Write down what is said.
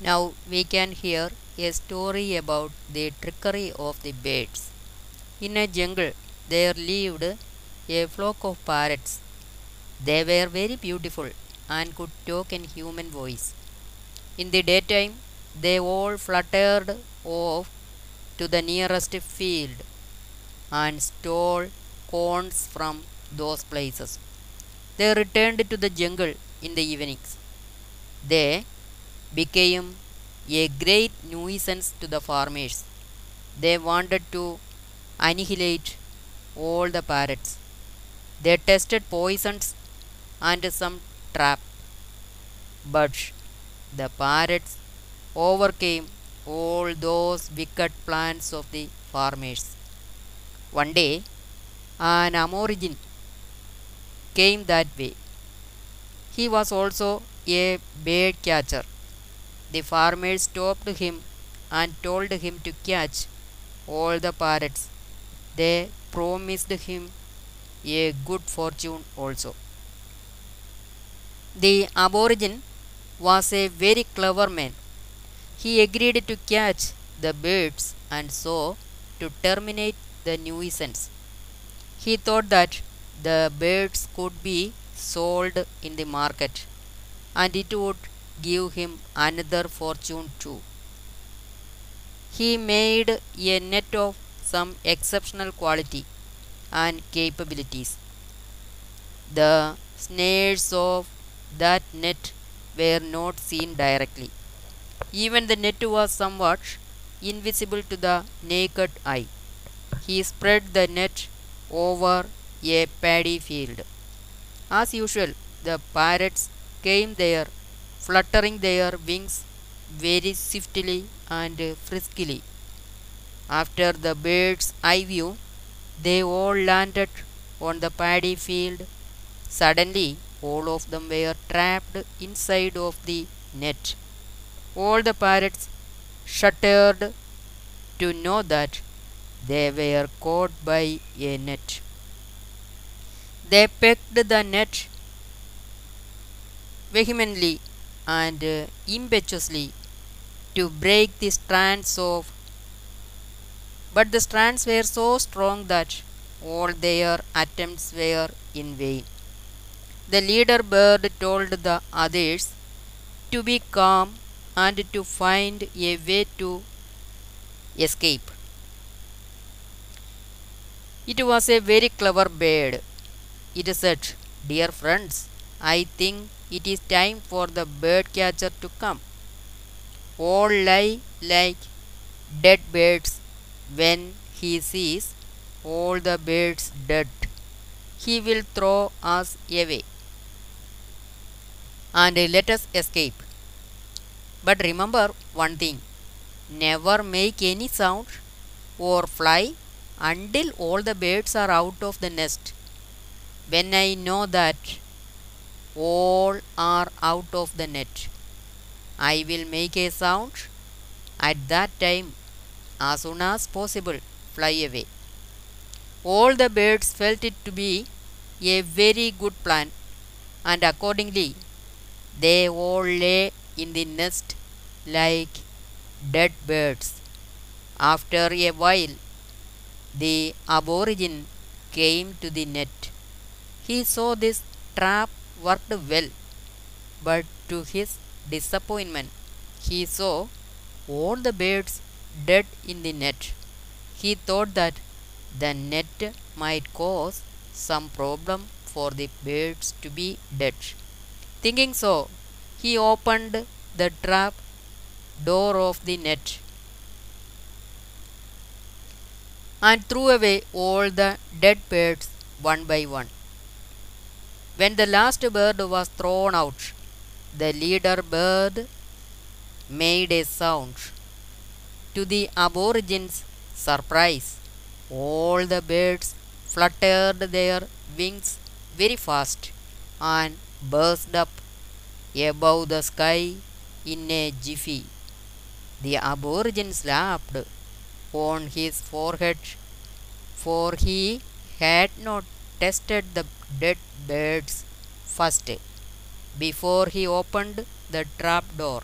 Now we can hear a story about the trickery of the birds. In a jungle there lived a flock of parrots. They were very beautiful and could talk in human voice. In the daytime they all fluttered off to the nearest field and stole corns from those places. They returned to the jungle in the evenings. They became a great nuisance to the farmers. They wanted to annihilate all the parrots. They tested poisons and some trap. But the parrots overcame all those wicked plans of the farmers. One day, an aborigine came that way. He was also a bird catcher. The farmer stopped him and told him to catch all the parrots. They promised him a good fortune also. The aborigine was a very clever man. He agreed to catch the birds and so to terminate the nuisance. He thought that the birds could be sold in the market and it would give him another fortune too. He made a net of some exceptional quality and capabilities. The snares of that net were not seen directly. Even the net was somewhat invisible to the naked eye. He spread the net over a paddy field. As usual, the pirates came there, fluttering their wings very swiftly and friskily. After the bird's eye view, they all landed on the paddy field. Suddenly, all of them were trapped inside of the net. All the parrots shuddered to know that they were caught by a net. They pecked the net vehemently and uh, impetuously to break the strands of but the strands were so strong that all their attempts were in vain. The leader bird told the others to be calm and to find a way to escape. It was a very clever bird. It said, Dear friends, I think it is time for the bird catcher to come. All lie like dead birds when he sees all the birds dead. He will throw us away and let us escape. But remember one thing never make any sound or fly until all the birds are out of the nest. When I know that all are out of the net, I will make a sound. At that time, as soon as possible, fly away. All the birds felt it to be a very good plan, and accordingly, they all lay in the nest like dead birds. After a while, the aborigine came to the net. He saw this trap worked well, but to his disappointment, he saw all the birds dead in the net. He thought that the net might cause some problem for the birds to be dead. Thinking so, he opened the trap door of the net and threw away all the dead birds one by one. When the last bird was thrown out, the leader bird made a sound. To the aborigines' surprise, all the birds fluttered their wings very fast and burst up above the sky in a jiffy. The aborigines laughed on his forehead, for he had not tested the dead birds first before he opened the trap door.